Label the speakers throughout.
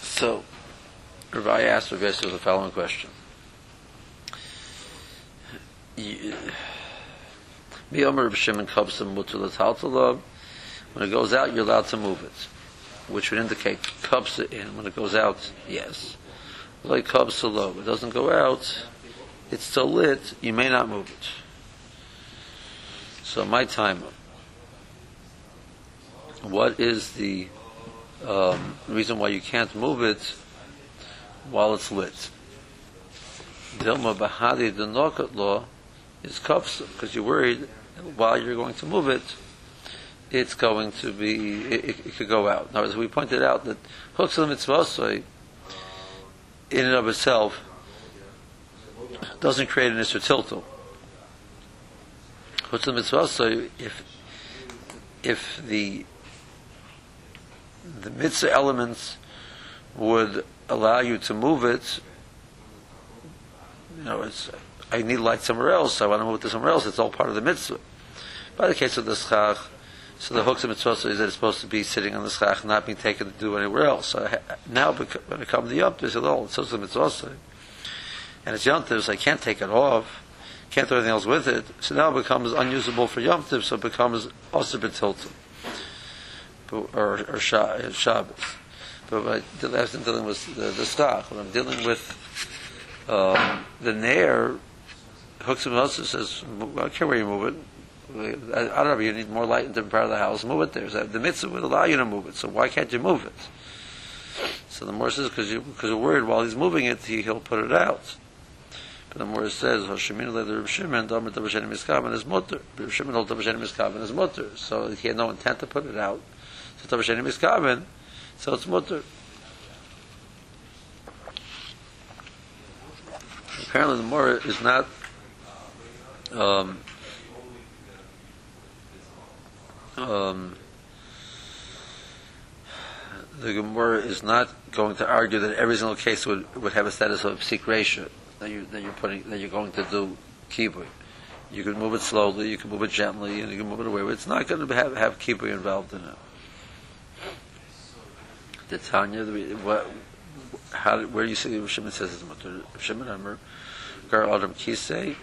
Speaker 1: So, Rabbi asked Rav Yosef the following question. When it goes out, you're allowed to move it, which would indicate kabsa in. When it goes out, yes. Like kabsa low, it doesn't go out. It's still lit. You may not move it. So my time. What is the um, reason why you can't move it while it's lit? Dilma Bahadi the Nokat law is kafsa because you're worried while you're going to move it, it's going to be it, it, could go out. Now, as we pointed out, that hooks of the mitzvah in and of itself doesn't create an isser. Hooks of the mitzvah if if the the mitzvah elements would allow you to move it, you know, it's I need light somewhere else. so I want to move it to somewhere else. It's all part of the mitzvah. By the case of the schach, so the hooks of mitzvah is that it's supposed to be sitting on the schach, not being taken to do anywhere else. So now, when it comes to yom a little it's also mitzvah, and it's yom so I can't take it off, can't do anything else with it. So now it becomes unusable for yom so it becomes also betiltum or, or Shabbos. But I wasn't dealing with the, the stock. When I'm dealing with um, the nair, hooks him also says, I don't care where you move it. I, I don't know, you need more light in different part of the house, move it there. So the mitzvah would allow you to move it, so why can't you move it? So the more says, because you, you're worried while he's moving it, he, he'll put it out. But the more says, Hashemin le Reb Shimon, Domer Tabashenim Miskavan is mutter. Reb Shimon hold Tabashenim Miskavan is mutter. So he had no intent to put it out. So it's mutter. Apparently the more is not um, um, the Gemara is not going to argue that every single case would, would have a status of psik that you that you're putting that you're going to do kibui. You can move it slowly, you can move it gently, and you can move it away. But it's not going to have have kibui involved in it. The Tanya, what, how, where do you see Shimon says it's mutter? Shimon Amr, Gar Adam Kisei,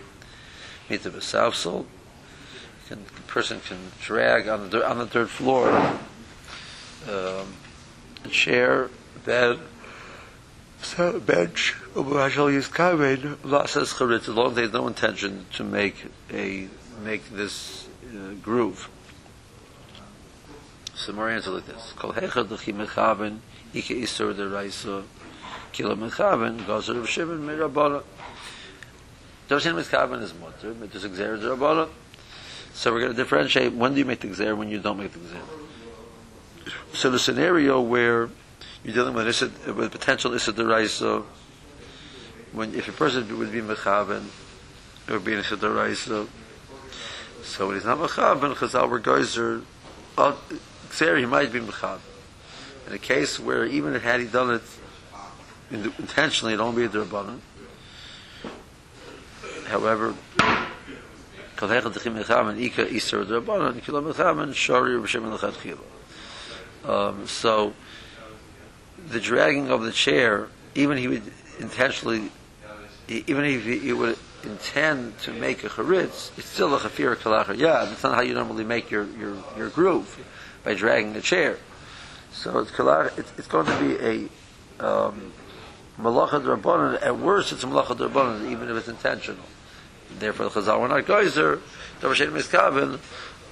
Speaker 1: Mita Besavsel, can, the person can drag on the on the third floor um, a chair, bed, so bench. Shall use kaven. Allah says charitz. As long as they have no intention to make a make this uh, groove. So more answer like this: Kol hechad lechi mechaven ike isur deraisa kilo mechaven gazer of shimon mirabana. Doshin mechaven is mutter, but there's exer derabana. So we're going to differentiate when do you make the gzer, when you don't make the gzer. So the scenario where you're dealing with, isid, with potential issa deraisa, when if a person would be mechaben, it would be an issa deraisa. So when he's not mechaben, chazal regoizer, gzer he might be mechaben. In a case where even had he done it intentionally, it won't be a derabbanan. However, kol hechel techim mechamen ika iser drabanan kilo mechamen shari b'shem lechatchila. Um, so the dragging of the chair, even he would intentionally, even if he, he would intend to make a charitz, it's still a chafir kalachar. Yeah, that's not how you normally make your, your, your groove by dragging the chair. So it's it's, it's going to be a um, malacha. At worst, it's a malacha drabanan, even if it's intentional. Therefore, the Chazal were not geyser. Davashen miskaven.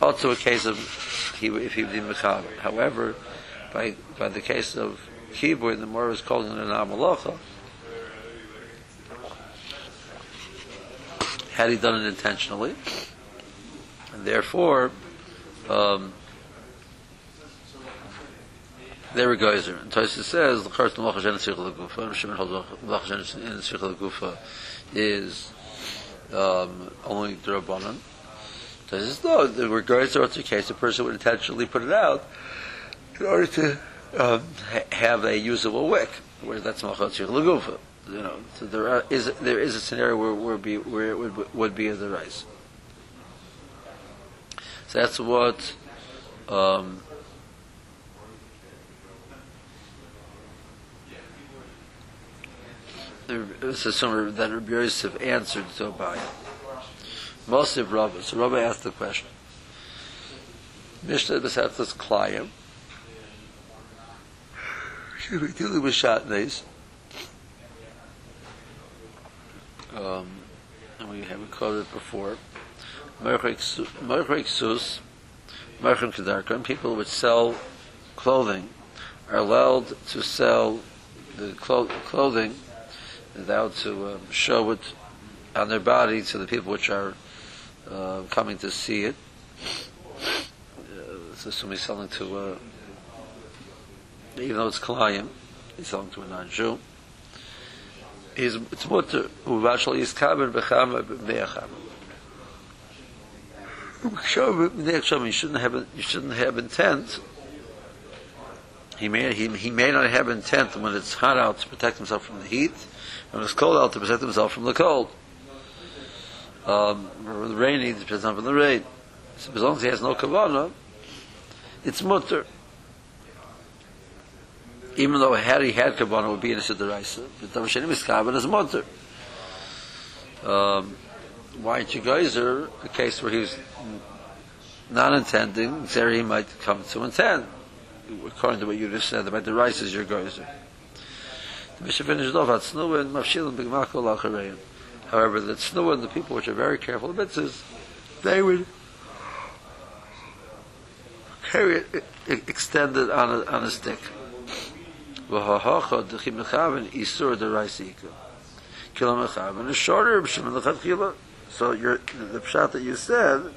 Speaker 1: Also, a case of he if he did mechaber. However, by by the case of kibur, the more is it an amalacha. Had he done it intentionally, and therefore, um, there we go. And Tosis says the first malacha shen sichel gufa. Shimon holds malacha shen sichel gufa is um, only Rabbanan. So this no, the regards to a case, a person would intentionally put it out in order to um, ha- have a usable wick, where that's Machot Lagufa. You know, so there are, is there is a scenario where where, be, where it would would be the rice. So that's what Um, it's assumed that Rabbi Yosef answered to Abaye. Most of Rabbi, so Rabbi asked the question. Mishnah Beseftas Klayim. Should we dealing with Shatnez? Um, and we have quoted before. Merchek Sus, Merchek Kedarkon, people which sell clothing are allowed to sell the clo- clothing allowed to um, show it on their body to the people which are uh, coming to see it. Uh, so somebody's selling to, uh, even though it's Kalayim, he's selling to a non-Jew. He's, it's mutter, uvashal yiskaber bechama b'meacham. You shouldn't have, you shouldn't have intent he may, he, he may not have intent when it's hot out to protect himself from the heat, and when it's cold out to protect himself from the cold. Um, the rain, he protect himself from the rain. So as long as he has no kavana, it's mutter. Even though he had kavana, would be in a sidaraisa. But Tavashenim is kavan is mutter. Um, why geyser, a case where he's not intending, there he might come to intend according to what you just said about the rice is your geyser. Bishop finished off at Tznuah and Mafshilim B'Gmakol Achareim. However, the Tznuah and the people which are very careful of mitzvahs, they would carry it extended on a, on a stick. V'hahacha d'chim mechaven isur d'raisika. Kilo mechaven is shorter b'shem l'chadchila. So your, the pshat that you said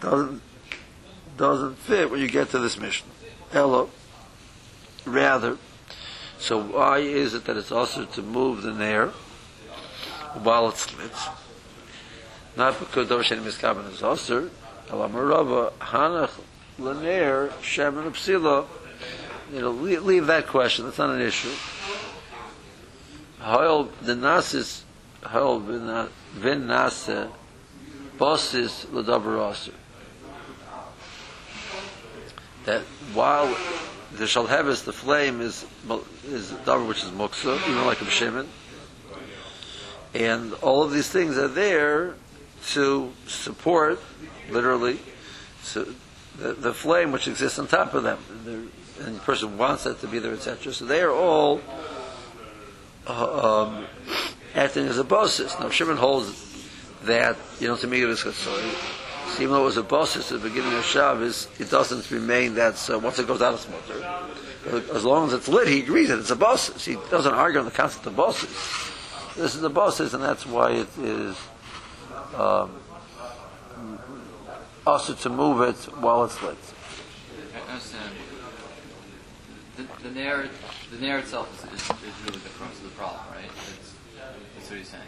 Speaker 1: doesn't doesn't fit when you get to this mission. Ella, rather. So why is it that it's also to move the nair while it slits? Not because Davar Sheni Miskaban is also. Elamarava Hanach Lanair Shemin Psila. You know, leave, that question. That's not an issue. The nasis Hoil vin nase bosses l'davar aser that while the shalhevis, the flame is is davar which is muksa, even like a shemen, and all of these things are there to support, literally, so the, the flame which exists on top of them, and the person wants that to be there, etc. So they are all uh, um, acting as a basis. Now Shimon holds that you know to me it is so even though it was a bosses at the beginning of Shabbos, it doesn't remain that so once it goes out of smotter. As long as it's lit, he agrees that it's a bosses. He doesn't argue on the concept of bosses. This is a bosses, and that's why it is um, also to move it while it's lit.
Speaker 2: The, the nair, the nair itself is, is, is really the crux of the problem, right? That's, that's what he's saying.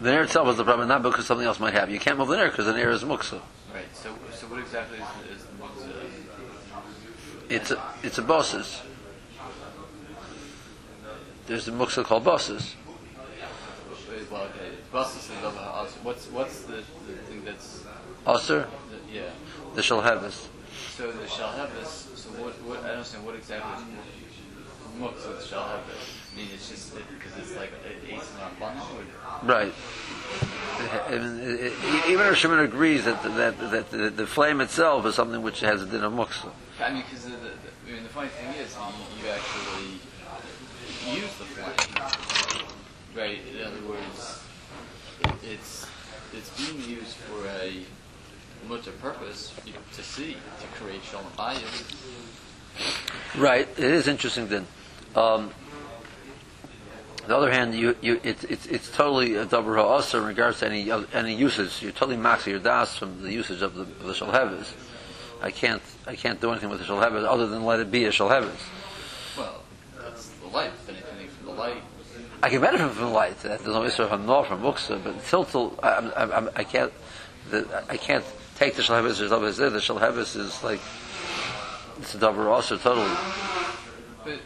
Speaker 1: The nair itself is the problem, not because something else might happen. You can't move the nair because the nair is muksa.
Speaker 2: Right. So, so what exactly is, is the muksa?
Speaker 1: It's a, it's a bosses. There's a muksa called bosses.
Speaker 2: Well, okay. Basis is of What's what's the, the thing that's the, yeah?
Speaker 1: the shalhevis.
Speaker 2: So the shall have this. So what? What? I don't understand what exactly is muksa have this. I mean, it's just because it's like it eats not fun.
Speaker 1: Right. I mean, it- it- Even if Shimon agrees that, that, that the, the flame itself is something which has a din of muksa.
Speaker 2: I mean, because the, the, I mean, the funny thing is, you, you actually use the flame, right? In other words, it's it's being used for a much a purpose you know, to see to create shalom bayis.
Speaker 1: Right. It is interesting then. Um, on the other hand, you, you, it's, it's, it's totally a double ha'asa in regards to any, any usage. You're totally maxing your das from the usage of the, of the shalhevis. I can't, I can't do anything with the shalhevis other than let it be a shalhevis.
Speaker 2: Well, that's the light. Benefiting from the light.
Speaker 1: I can benefit from the light. That There's no issue I'm not from muksa, but till I, I'm, I'm, I can't, the, I can't take the shalhevis. The shalhevis there. The shalhevis is like it's a double also totally.
Speaker 2: But,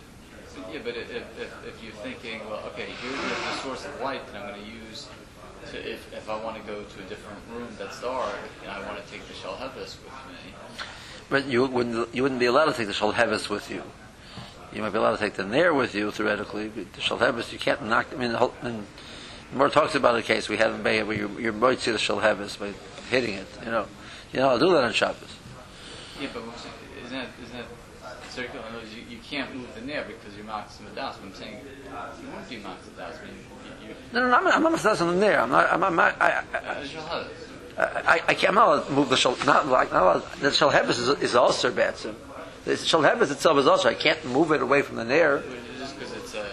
Speaker 2: yeah, but if, if, if you're thinking, well, okay, here's the, the source of light that I'm going to use So if, if I want to go to a different room that's dark and I want to take the Shalhevis with me,
Speaker 1: But you wouldn't you wouldn't be allowed to take the Shalhevis with you. You might be allowed to take the Nair with you theoretically. But the Shalhevis you can't knock. I mean, the whole, I mean more talks about a case we have in Bay where you're, you're might see the Shalhevis by hitting it. You know, you know, I'll do that on Shabbos.
Speaker 2: yeah, but isn't that, isn't that circular? In other words, you, you can't move the nair because you're Max Madas. But I'm saying you won't be Max Madas. I mean, you, you,
Speaker 1: No, no, no I'm, not- I'm not on the Nair. I'm not. I'm, not I, I,
Speaker 2: uh, Shalhevis.
Speaker 1: I, I can't, I'm not move the shal, not like, not allowed, the shalhevis is, is also batsim. The shalhevis itself is also, I can't move it away from the nair.
Speaker 2: Just because it's a,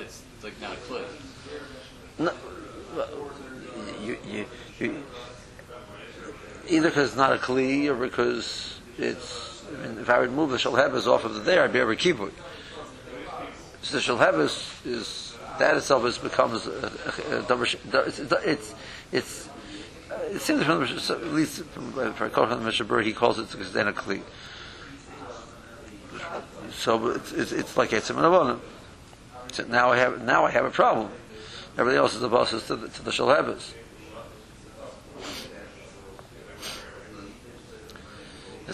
Speaker 2: it's like not a cliff.
Speaker 1: No, you, you, you, either because it's not a kli or because it's, I mean, if I would move the shalhevis off of the there, I'd be able to keep it. So the shalhevis is, that itself is becomes a, a, a, it's, it's, it's, it seems from the, at least from, from from the Mishabur, he calls it then a kli. So it's, it's, it's like it's a So now I have now I have a problem. Everything else is the bosses to the, to the shalhevis.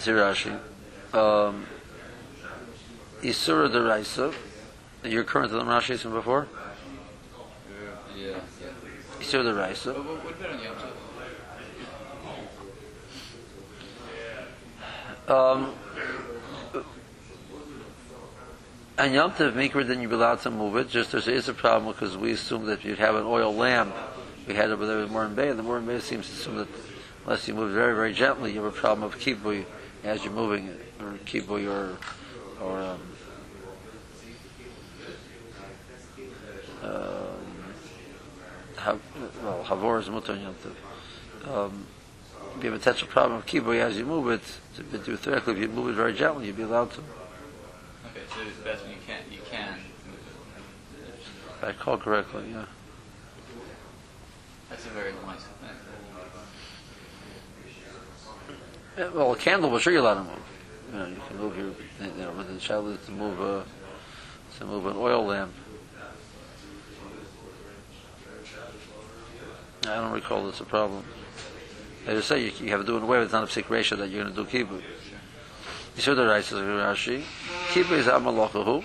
Speaker 1: Hear Rashi. Um, Isura deraisa. You're current to the Rashi from before.
Speaker 2: Yeah. yeah.
Speaker 1: Isura deraisa.
Speaker 2: But what, what about on Yom Tov?
Speaker 1: Um, and Yom Tov Mikra, then you'd be allowed to move it. Just there is a problem because we assume that if you'd have an oil lamp, we had it, but there was more in Bay, and the more in Bay seems to assume that unless you move very, very gently, you have a problem of kibui as you're moving it, or kibui, or or um, um, well, havor is mutar Um, you have a potential problem of kibui as you move it, do theoretically, if you move it very gently, you'd be allowed to.
Speaker 2: Okay, so that's when you can't, you can.
Speaker 1: If I recall correctly, yeah.
Speaker 2: That's a very nice thing.
Speaker 1: Yeah, Well, a candle, we're sure you're allowed to move. You know, you can move your, you know, with the child to move a, to move an oil lamp. I don't recall that's a problem. As I say, you, you have to do it in a way that's not a psik ratio that you're going to do kibbutz. You said the right says Rashi. Kibbutz is amalachahu.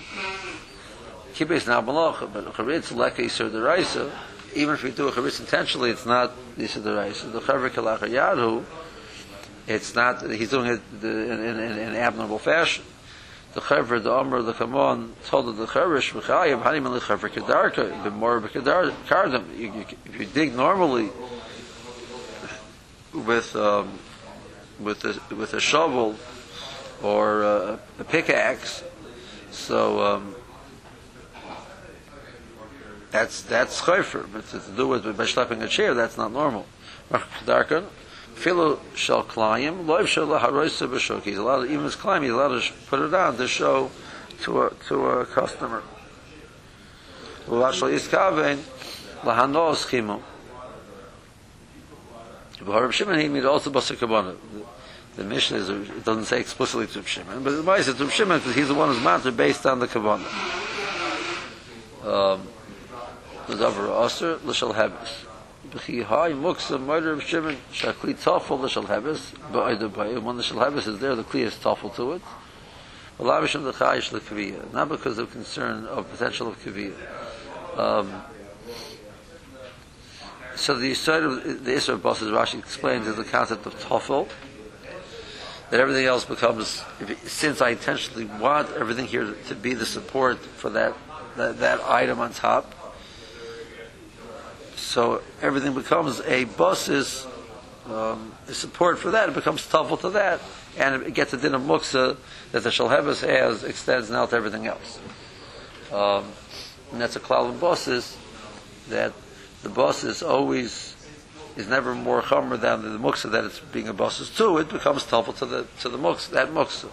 Speaker 1: Kibbutz is not malacha, but charitz leka yisur deraisa. Even if you do a charitz intentionally, it's not yisur deraisa. The chaver kalacha yadhu. It's not. He's doing it the- in, an abnormal fashion. The chaver, the omer, the chamon told the cheverish v'chayim hanim the chaver kedarka kardam. You- you- If you dig normally with um, with a, with a shovel or uh, a pickaxe, so um, that's that's chayfer. But to do it by schlepping a chair, that's not normal. Darkan, filo shel klayim, loiv shel laharoisa b'shok. He's allowed, even his climb, he's allowed to put it on to show to a to a customer. Uvashal iskavein lahanos chimu. B'harab Shimon he made also basa kabana. The Mishnah is, it doesn't say explicitly to Shimon, but the Ma'aseh to Shimon because he's the one who's mounted based on the kabana. Um, the davar aser l'shal hebes. B'chi hay muksa murder of Shimon shakli tafel l'shal hebes. Ba'ayda ba'ayim when the shal hebes is there, the kli is tafel to it. V'lavishim the chayish l'kaviyah. Not because of concern of potential of kaviyah. Um, so the side of the Isra Bosses Rashi explains is the concept of tafel. That everything else becomes, since I intentionally want everything here to be the support for that that, that item on top, so everything becomes a bus's um, support for that. It becomes tafel to that, and it gets a din of muksa that the shalhevis has extends now to everything else. Um, and that's a klal of bosses that the boss is always is never more chomer than the muksa that it's being a boss to. It becomes tafel to the to the muksa that muksa.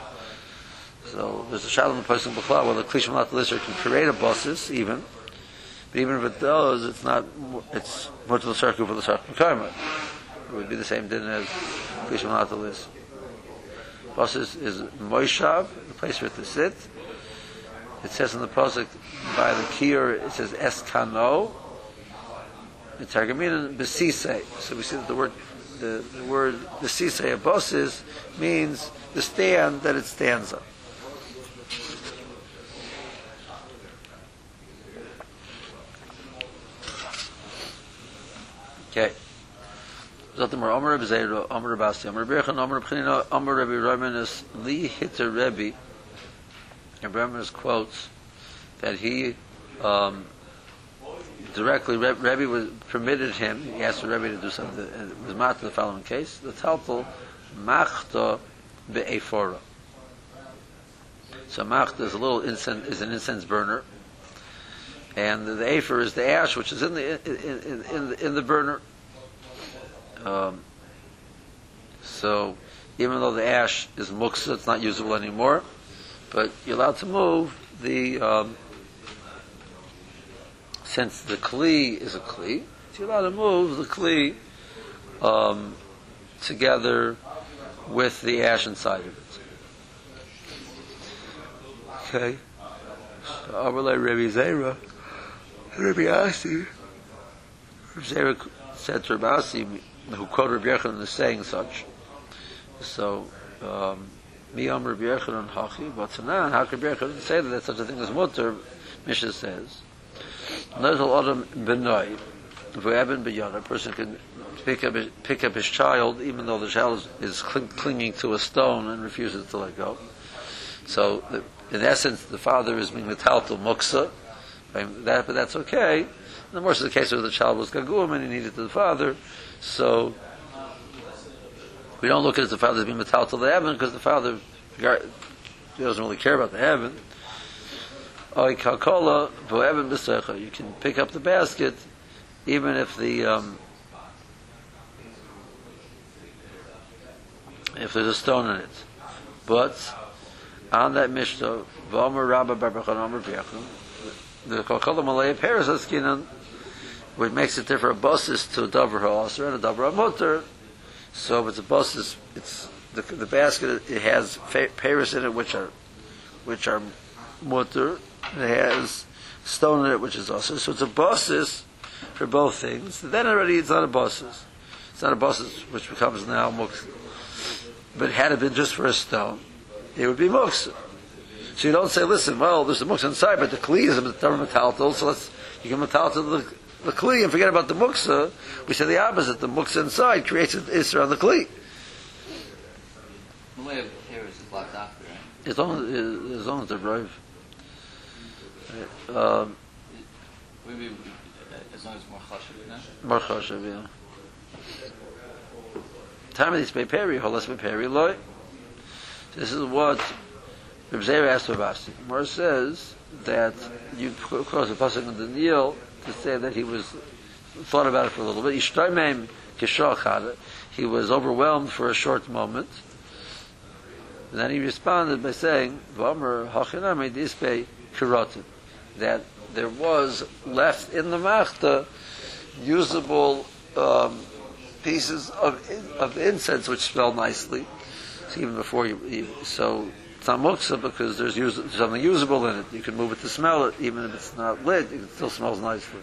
Speaker 1: So there's a shalom in the person where the klishim lister can create a bosses even, but even if it does, it's not. It's much of the circle for the circle karma. It would be the same din as klishim lat lister. Bosses is moishav, the place where to sit. It says in the pasuk by the kier, it says eskano, Targumina besise. So we see that the word the, the word besise abosses means the stand that it stands on. Okay. Zatem er Omer Rebbe Zeira, Omer Asi, Omer Yechon, Omer Rebbe Chanina, Omer Rebbe Romanus, Li Hitter Rebbe, and Romanus quotes that he um, directly, Reb- Rebbe was permitted him, he asked the Rebbe to do something, and it was in the following case, the Taltel, Machta Be'efora. So Machta is a little incense, is an incense burner, and the, afer is the ash which is in the in, in, in, the, in the burner. Um, so even though the ash is muksa, it's not usable anymore, but you're allowed to move the um, since the kli is a kli, you're allowed to move the kli um, together with the ash inside of it. Okay. So, Amalei Rebbe Zera. Rabbi Asi, Rabbi said to Rabbi Asi, who quoted Rabbi Yochanan as saying such. So, um, Mi Am Rabbi Yochanan Hachi, but Tanan, how could Rabbi Yochanan say that such a thing as mutter? Mishnah says, Nozal Adam Benoi, V'eben B'yon, a person can pick up, his, pick up his child, even though the child is, is cling, clinging to a stone and refuses to let go. So, the, in essence, the father is being metaltal muksa, that, but that's okay. And the worst of the case where the child was gagum and he needed the father, so we don't look at the father being metal to the heaven because the father doesn't really care about the heaven. You can pick up the basket even if the um, if there's a stone in it. But on that Mishnah, Rabba B'yachim, the Kokala Malaya Paris Askinan, which makes it different buses to a Dover Ha'asr and a Dover Ha'mutter. So if it's a bus, it's, the, the basket, it has Paris in it, which are, which are mutter. It has stone in it, which is also. So it's a buses for both things. Then already it's not a buses. It's not a buses, which becomes now muksa. But had it been just for a stone, it would be muksa. So you don't say, listen, well, there's the muksa inside, but the kli is a metaltal, so let's, you can metaltal the, the kli and forget about the muksa. We say the opposite. The muksa inside creates an isra on the kli.
Speaker 2: The way of Paris is blocked off, right?
Speaker 1: As long as, as long as they're brave. Um,
Speaker 2: Maybe as long as more chashuv, no?
Speaker 1: More chashav, yeah. Time of this peri, holas peri loy. This is what Reb Zera asked Rav Asi. Mar says that you cross the pasuk in Daniel to say that he was thought about it for a little bit. Ishtaimem kishachad. He was overwhelmed for a short moment. And then he responded by saying, "V'amer hachinami dispe kirotin," that there was left in the machta usable um, pieces of of incense which smell nicely. So even before you so it's not muksa because there's use, something usable in it. You can move it to smell it, even if it's not lit. It still smells nicely.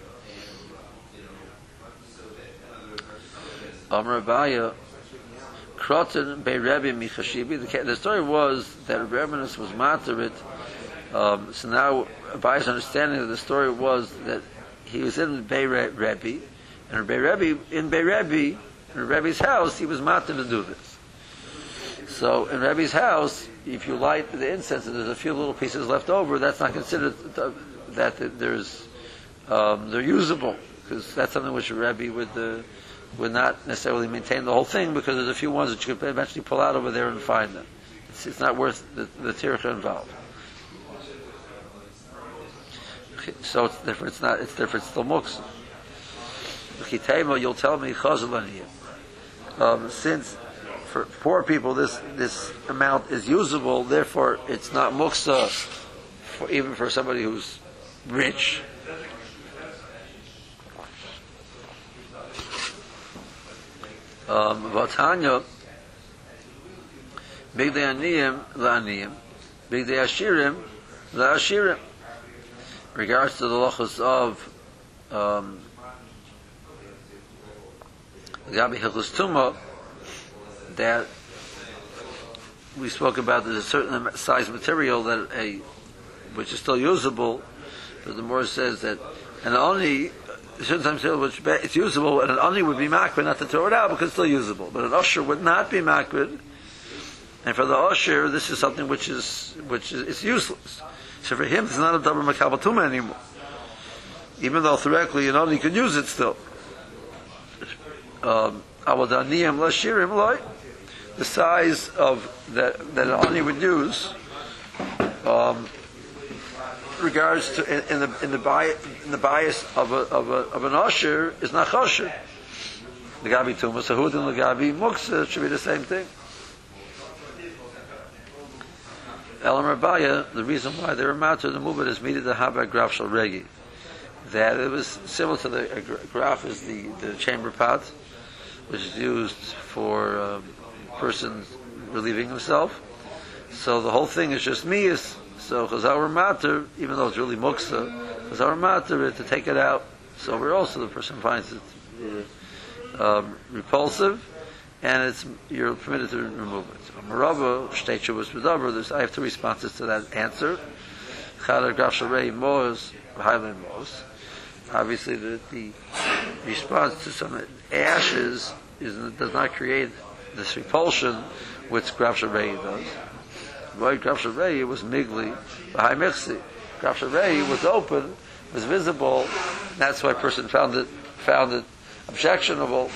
Speaker 1: Amr Abaye, Krotin Bei Rebbe Michashibi. The, story was that Rebbeinu was materit. Um, so now Abaye's understanding of the story was that he was in Bei Rebbe, and Bei Rebbe in Bei Rebbe, in Rebbe's house, he was matir to do this. So in Rebbe's house, if you light the incense and there's a few little pieces left over, that's not considered that there's um, they're usable because that's something which a Rebbe would uh, would not necessarily maintain the whole thing because there's a few ones that you could eventually pull out over there and find them. It's, it's not worth the, the tircha involved. So it's different. It's not. It's different. It's still muksa. You'll tell me um, since for poor people this this amount is usable, therefore it's not muksa for, even for somebody who's rich. Um, Vatanya, big day aniyim la'aniyim, big day ashirim la'ashirim. Regards to the lochus of um, Gabi Hilchus Tuma, that we spoke about there's a certain size material that a, which is still usable, but the more says that, and only material which it's usable, and an only would be makbid not to throw it out because it's still usable, but an usher would not be makbid, and for the usher, this is something which is which is it's useless. So for him, it's not a double makabel tuma anymore, even though theoretically an only can use it still. Um, the size of that that oni would use um, regards to in, in the in the bias in the bias of a of a of an usher is not kosher. The gabi tuma so who the gabi muksa should be the same thing. Elam Rabaya, the reason why they were matter to move it is meted the Haba Graf Shal Regi. That it was similar to the graph is the, the chamber pot, which is used for um, person relieving himself. So the whole thing is just miyas. So chazar matter, even though it's really muksa, chazar matter to take it out. So we're also the person finds it um, repulsive, and it's you're permitted to remove it. Marava shtecha was There's I have two responses to that answer. Chadar mos highland mos. Obviously, the, the response to some ashes is, does not create this repulsion which Graf Shabei does. Why Graf Shabei was migli, high mixi. Graf Shabei was open, was visible. That's why a person found it found it objectionable,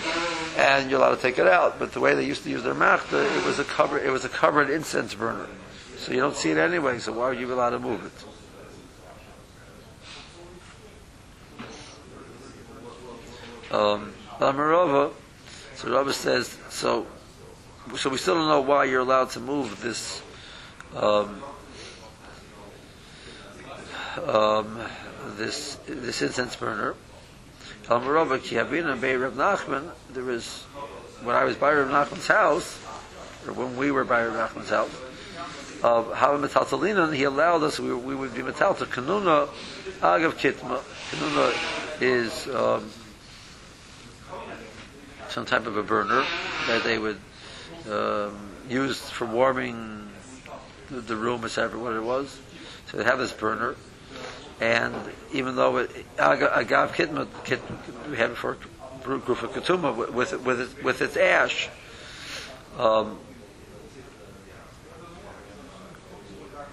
Speaker 1: and you're allowed to take it out. But the way they used to use their machta, it was a cover, it was a covered incense burner, so you don't see it anyway. So why are you allowed to move it? Um, so Rabbi says, so so we still don't know why you're allowed to move this um, um, this this incense burner. There was when I was by Rav Nachman's house, or when we were by Rav Nachman's house, Hava Metaltalina, he allowed us, we, we would be metal to Kanuna Agav Kitma. Kanuna is um, some type of a burner that they would um, used for warming the, the room, etc., what it was. So they have this burner, and even though it, agav kitma, we have it for group of ketuma with with with, it, with its ash. Um,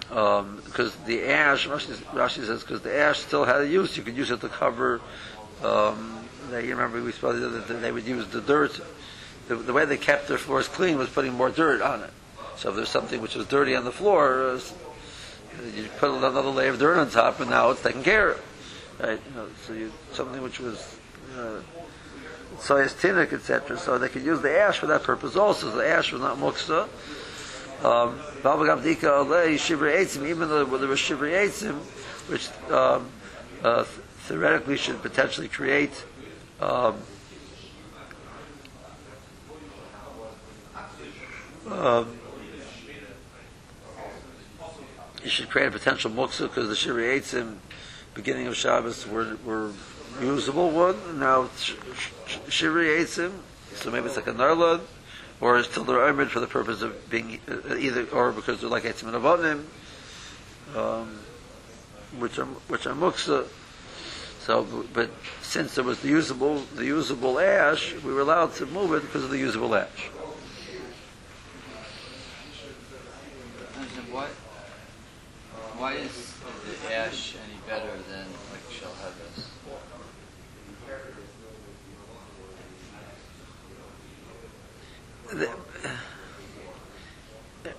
Speaker 1: because um, the ash, Rashi, says, because the ash still had a use. You could use it to cover. Um, they, you remember we spoke that they would use the dirt the, the, way they kept their floors clean was putting more dirt on it. So if there's something which was dirty on the floor, uh, you put another layer of dirt on top, and now it's taken care of. Right? You know, so you, something which was uh, soyastinic, etc. So they could use the ash for that purpose also. The ash was not muksa. Um, even though there was shivri etzim, which um, uh, theoretically should potentially create um, um, you should create a potential muksa because the shiri eitzim beginning of Shabbos were, were usable one. Now shiri eitzim, so maybe it's like a narlad, or it's still their image for the purpose of being uh, either or because they're like eitzim and avonim, um, which are which are muksa. So, but since there was the usable the usable ash, we were allowed to move it because of the usable ash.
Speaker 2: Why is the ash any better than like shalheves?
Speaker 1: The,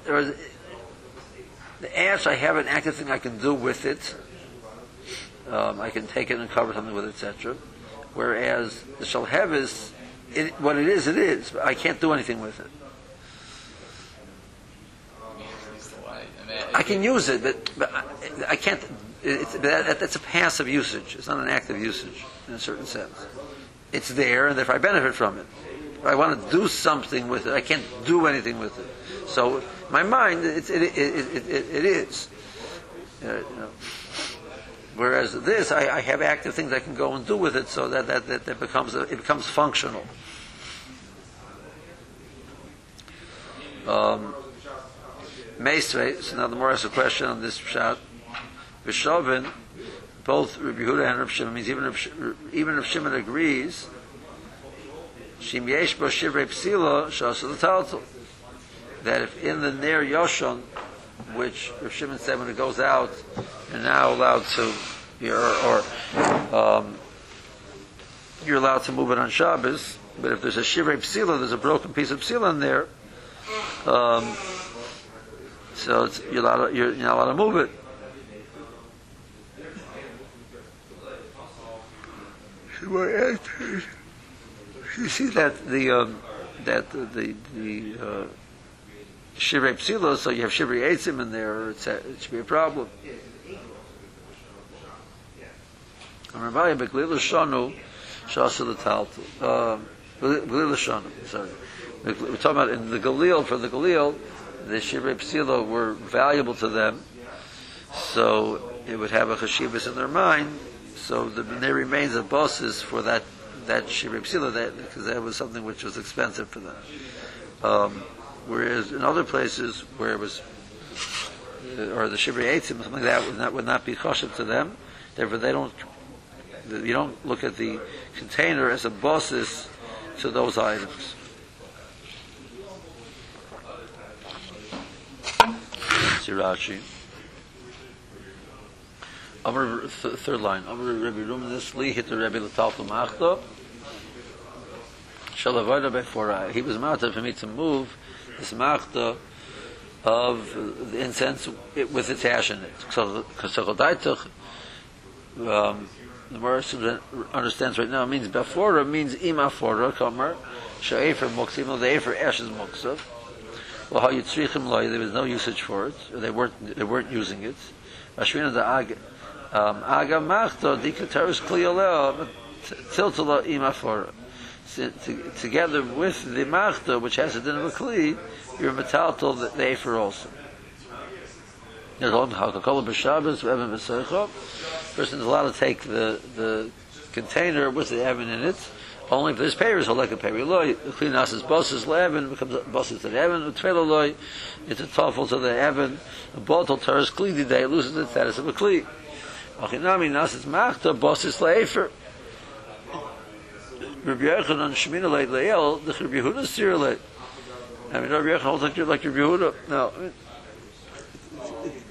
Speaker 1: there the ash, I have an active thing I can do with it. Um, I can take it and cover something with it, etc. Whereas the shalheves, it, what it is, it is. But I can't do anything with it. I can use it, but, but I, I, can't. That, that's a passive usage. It's not an active usage in a certain sense. It's there, and therefore I benefit from it. But I want to do something with it. I can't do anything with it. So my mind, it, it, it, it is. Uh, you know. Whereas this, I, I, have active things I can go and do with it, so that that, that, that becomes a, it becomes functional. Um, Meisrei, so now the more has a question on this shot. Vishovin, both Rabbi Yehuda and Rabbi Shimon, means even if, even if Shimon agrees, Shim Yesh Bo Shivrei Psila, Shasa. That if in the Ner Yoshon, which Rabbi Shimon said when it goes out, you're now allowed to, or, um, you're allowed to move it on Shabbos, but if there's a Shivrei Psila, there's a broken piece of Psila in there, um, so you're, you're, you're not allowed to move it. You see that the um, that the the, the uh, psilo, so you have shivrei eitzim in there, it's a, it should be a problem. Shasa Shanu, sorry. We're talking about in the Galil, for the Galil, the Shivrei Psilo were valuable to them, so it would have a chashivas in their mind, so the, there remains a bosses for that that Shivrei Psila, that, because that was something which was expensive for them. Um, whereas in other places where it was, uh, or the Shivrei Eitzim, something like that would not, would not be choshev to them, therefore they don't, you don't look at the container as a bosses to those items. Sirachi. Amr, th- third line. Amr Rabbi Ruminis Li hit the Rabbi Latalta Machta. Shalavada before he was matter for me to move this Machta of the incense with its ash in it. Um, the Morrison understands right now it means before means imafora kamer sha'efer even the efer ash is muksa well how you tzrichim loy there was no usage for it. They weren't they weren't using it. Ashwina the ag um, aga machto dikataris kliyoleo tiltala imafora together with the machto which has a din of a kli you're metaltal the, the efer also. There's a lot of hakakol b'shabbos v'evan b'seichot person is allowed to take the the container with the evan in it. Only if there's payers, like a peri loy. Clean his bosses leaven becomes bosses to the evan. Utrela loy, it's a toffel to the evan. A bottle turns kli day loses the status of a kli. Achinami nasis machta bosses leifer. Rabbi Yochanan Shemina leit leil the Rabbi Yehuda sir leit. I mean Rabbi Yochanan holds like Rabbi Yehuda. Now,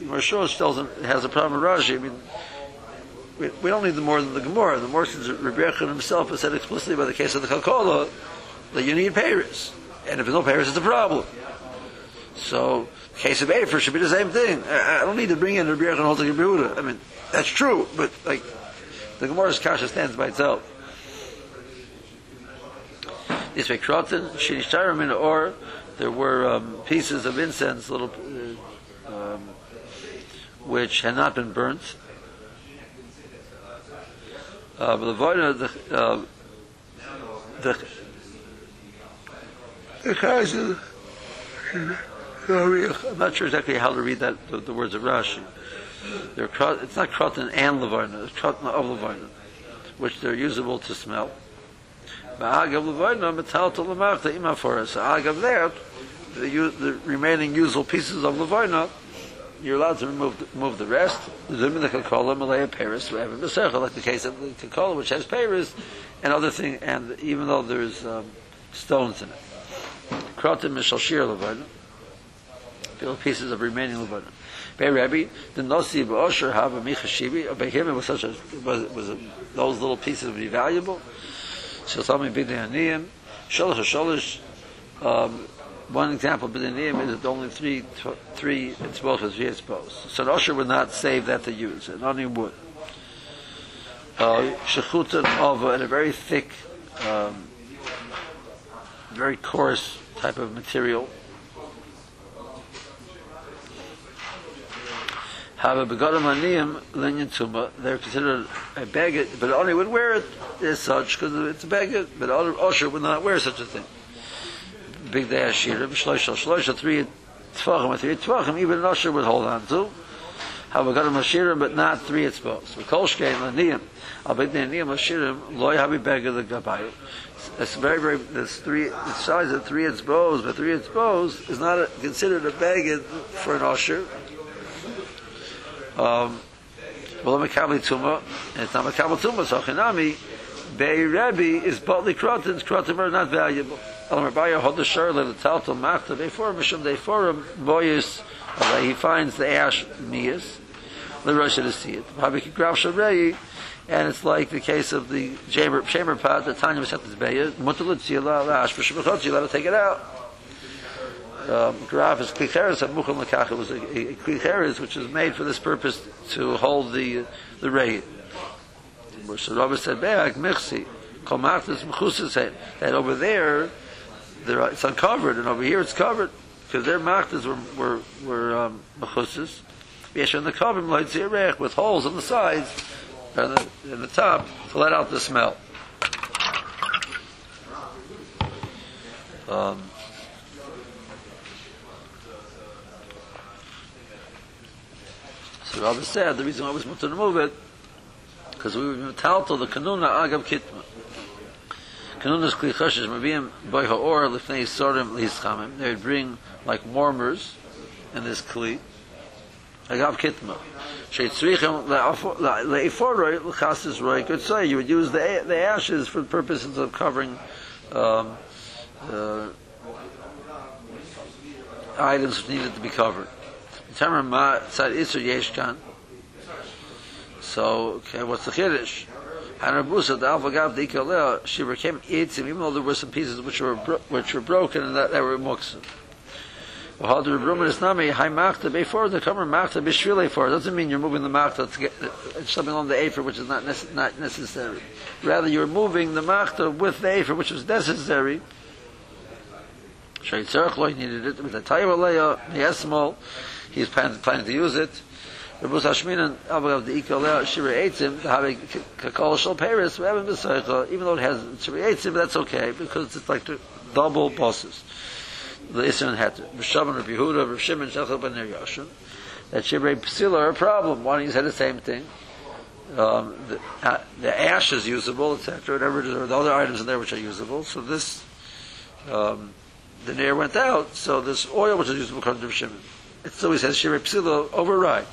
Speaker 1: Marshaw tells him has a problem with Rashi. I mean we, don't need the more than the Gemara. The more since Rabbi himself has said explicitly by the case of the Kalkola that you need Paris. And if there's no Paris, it's a problem. So, the case of Afer should be the same thing. I, I don't need to bring in Rabbi Yechon holds like Rabbi I mean, that's true, but like, the Gemara's kasha stands by itself. This way, Krotin, Shinishtarim in or there were um, pieces of incense, little, uh, um, which had not been burnt, but the void the uh, the the Chazal. I'm not sure exactly how to read that the, the words of Rashi. They're, it's not krotin and levarna, it's krotin of levarna, which they're usable to smell. But agav levarna metal to lemachta imafora. So agav there, the, the remaining usable pieces of levarna you're allowed to remove the, remove the rest. Paris, like the case of the Kakala, which has Paris, and other thing, and even though there's um, stones in it. Krotim Mishal Shir Levana, little pieces of remaining Levana. Bei Rebbe, the Nosi B'Osher Hava Micha Shibi, by him it was such a, was, was a, those little pieces would be valuable. Shaltami B'Dei Aniyim, Sholosh HaSholosh, um, one example, but in him is that only three, three exposed for three exposed. So Osher would not save that to use, and only wood. Shechutan uh, of a very thick, um, very coarse type of material. A begodim aniyim linyan tuma. They're considered a baggage, but only would wear it as such because it's a baggage. But Osher would not wear such a thing big day Ashira, Shlosh Shlosh, three Tvachim, three Tvachim, even an Usher would hold on to. Havagadim Mashirim, but not three exposed. V'kolshkein Laniyim, Abed Laniyim Mashirim, Loy Habi Bega the Gabayim. It's very, very, this three, the size of three exposed, but three exposed is not a, considered a beged for an usher. Um, well, Makabli Tuma, and it's not Makabli Tuma, so Chinami, Bei Rebbe is Botli Krotins, Krotim are not valuable. El Rabbiya Hod the Sherle, the Taltal Machta, Before Mishum Deforum, Boyus, he finds the ash Mias, the Rosh Habik Grav Sharei, and it's like the case of the chamber, chamber pot that Tanya was at this Beya, Mutalut Zila, Ash, for Shemachot, you let her take it out. Um, Graf is Klicheres, and Mukham Lakach, it was a, a, which is made for this purpose to hold the, the rate. So Rabbi said, Be'ak, Michsi, Komatis, Mechusas, that over there, there it's uncovered, and over here it's covered, because their machtas were, were, were um, Mechusas. Yesh on the kavim zirech with holes on the sides and the, and the top to let out the smell. Um, so Rabbi said the reason we was to remove it because we were told to the kanuna agav kitma. Kanuna is kli chashish maviyim boy ha'or lifnei sorim lihischamim. They would bring like warmers in this kli. Agav kitma. Sheitzrichim le'iforoi l'chasis roi. Could say you would use the the ashes for purposes of covering um, uh, items which needed to be covered. So, okay, what's the chiddush? Hanabusa the alpha gav dikaleh she became itzim even though there were some pieces which were which were broken and that, that were muksim. Well, the Rebruman is nami high machta before the comer machta bishvile for It doesn't mean you're moving the machta to get it's something on the afer which is not nece- not necessary. Rather, you're moving the machta with the afer which was necessary. Shaitzarach loy needed it with the tayyavaleya yesmol. He's planning, planning to use it. Rebus Hashminan Avagav the Ikaleh Shira Eitzim the Habe Kakol Shal Paris we haven't been even though it has Shira Eitzim that's okay because it's like the double bosses. The Isran had to B'Shavan Rabbi Yehuda Rabbi Shimon Shachal Ben Yashin that Shirei Psila a problem. One don't you say the same thing. Um, the, uh, the ash is usable etc whatever there are the other items in there which are usable. So this um, the nair went out so this oil which is usable comes to Shimon. It so he says Shirei Psila override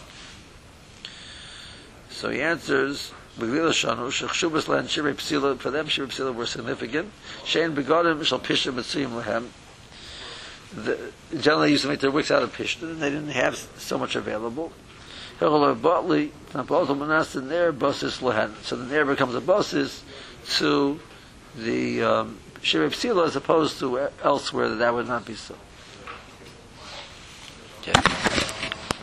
Speaker 1: so he answers, for them Shirei Psila were significant. Shein begodim shall pishim etzim lehem. The, generally, used to make their wicks out of pishtim, and they didn't have so much available. Hechol Bartley, Napoleon Manasseh, their buses lehem. So the Nair becomes a buses to the um, Shirei Psila as opposed to elsewhere that that would not be so. Okay.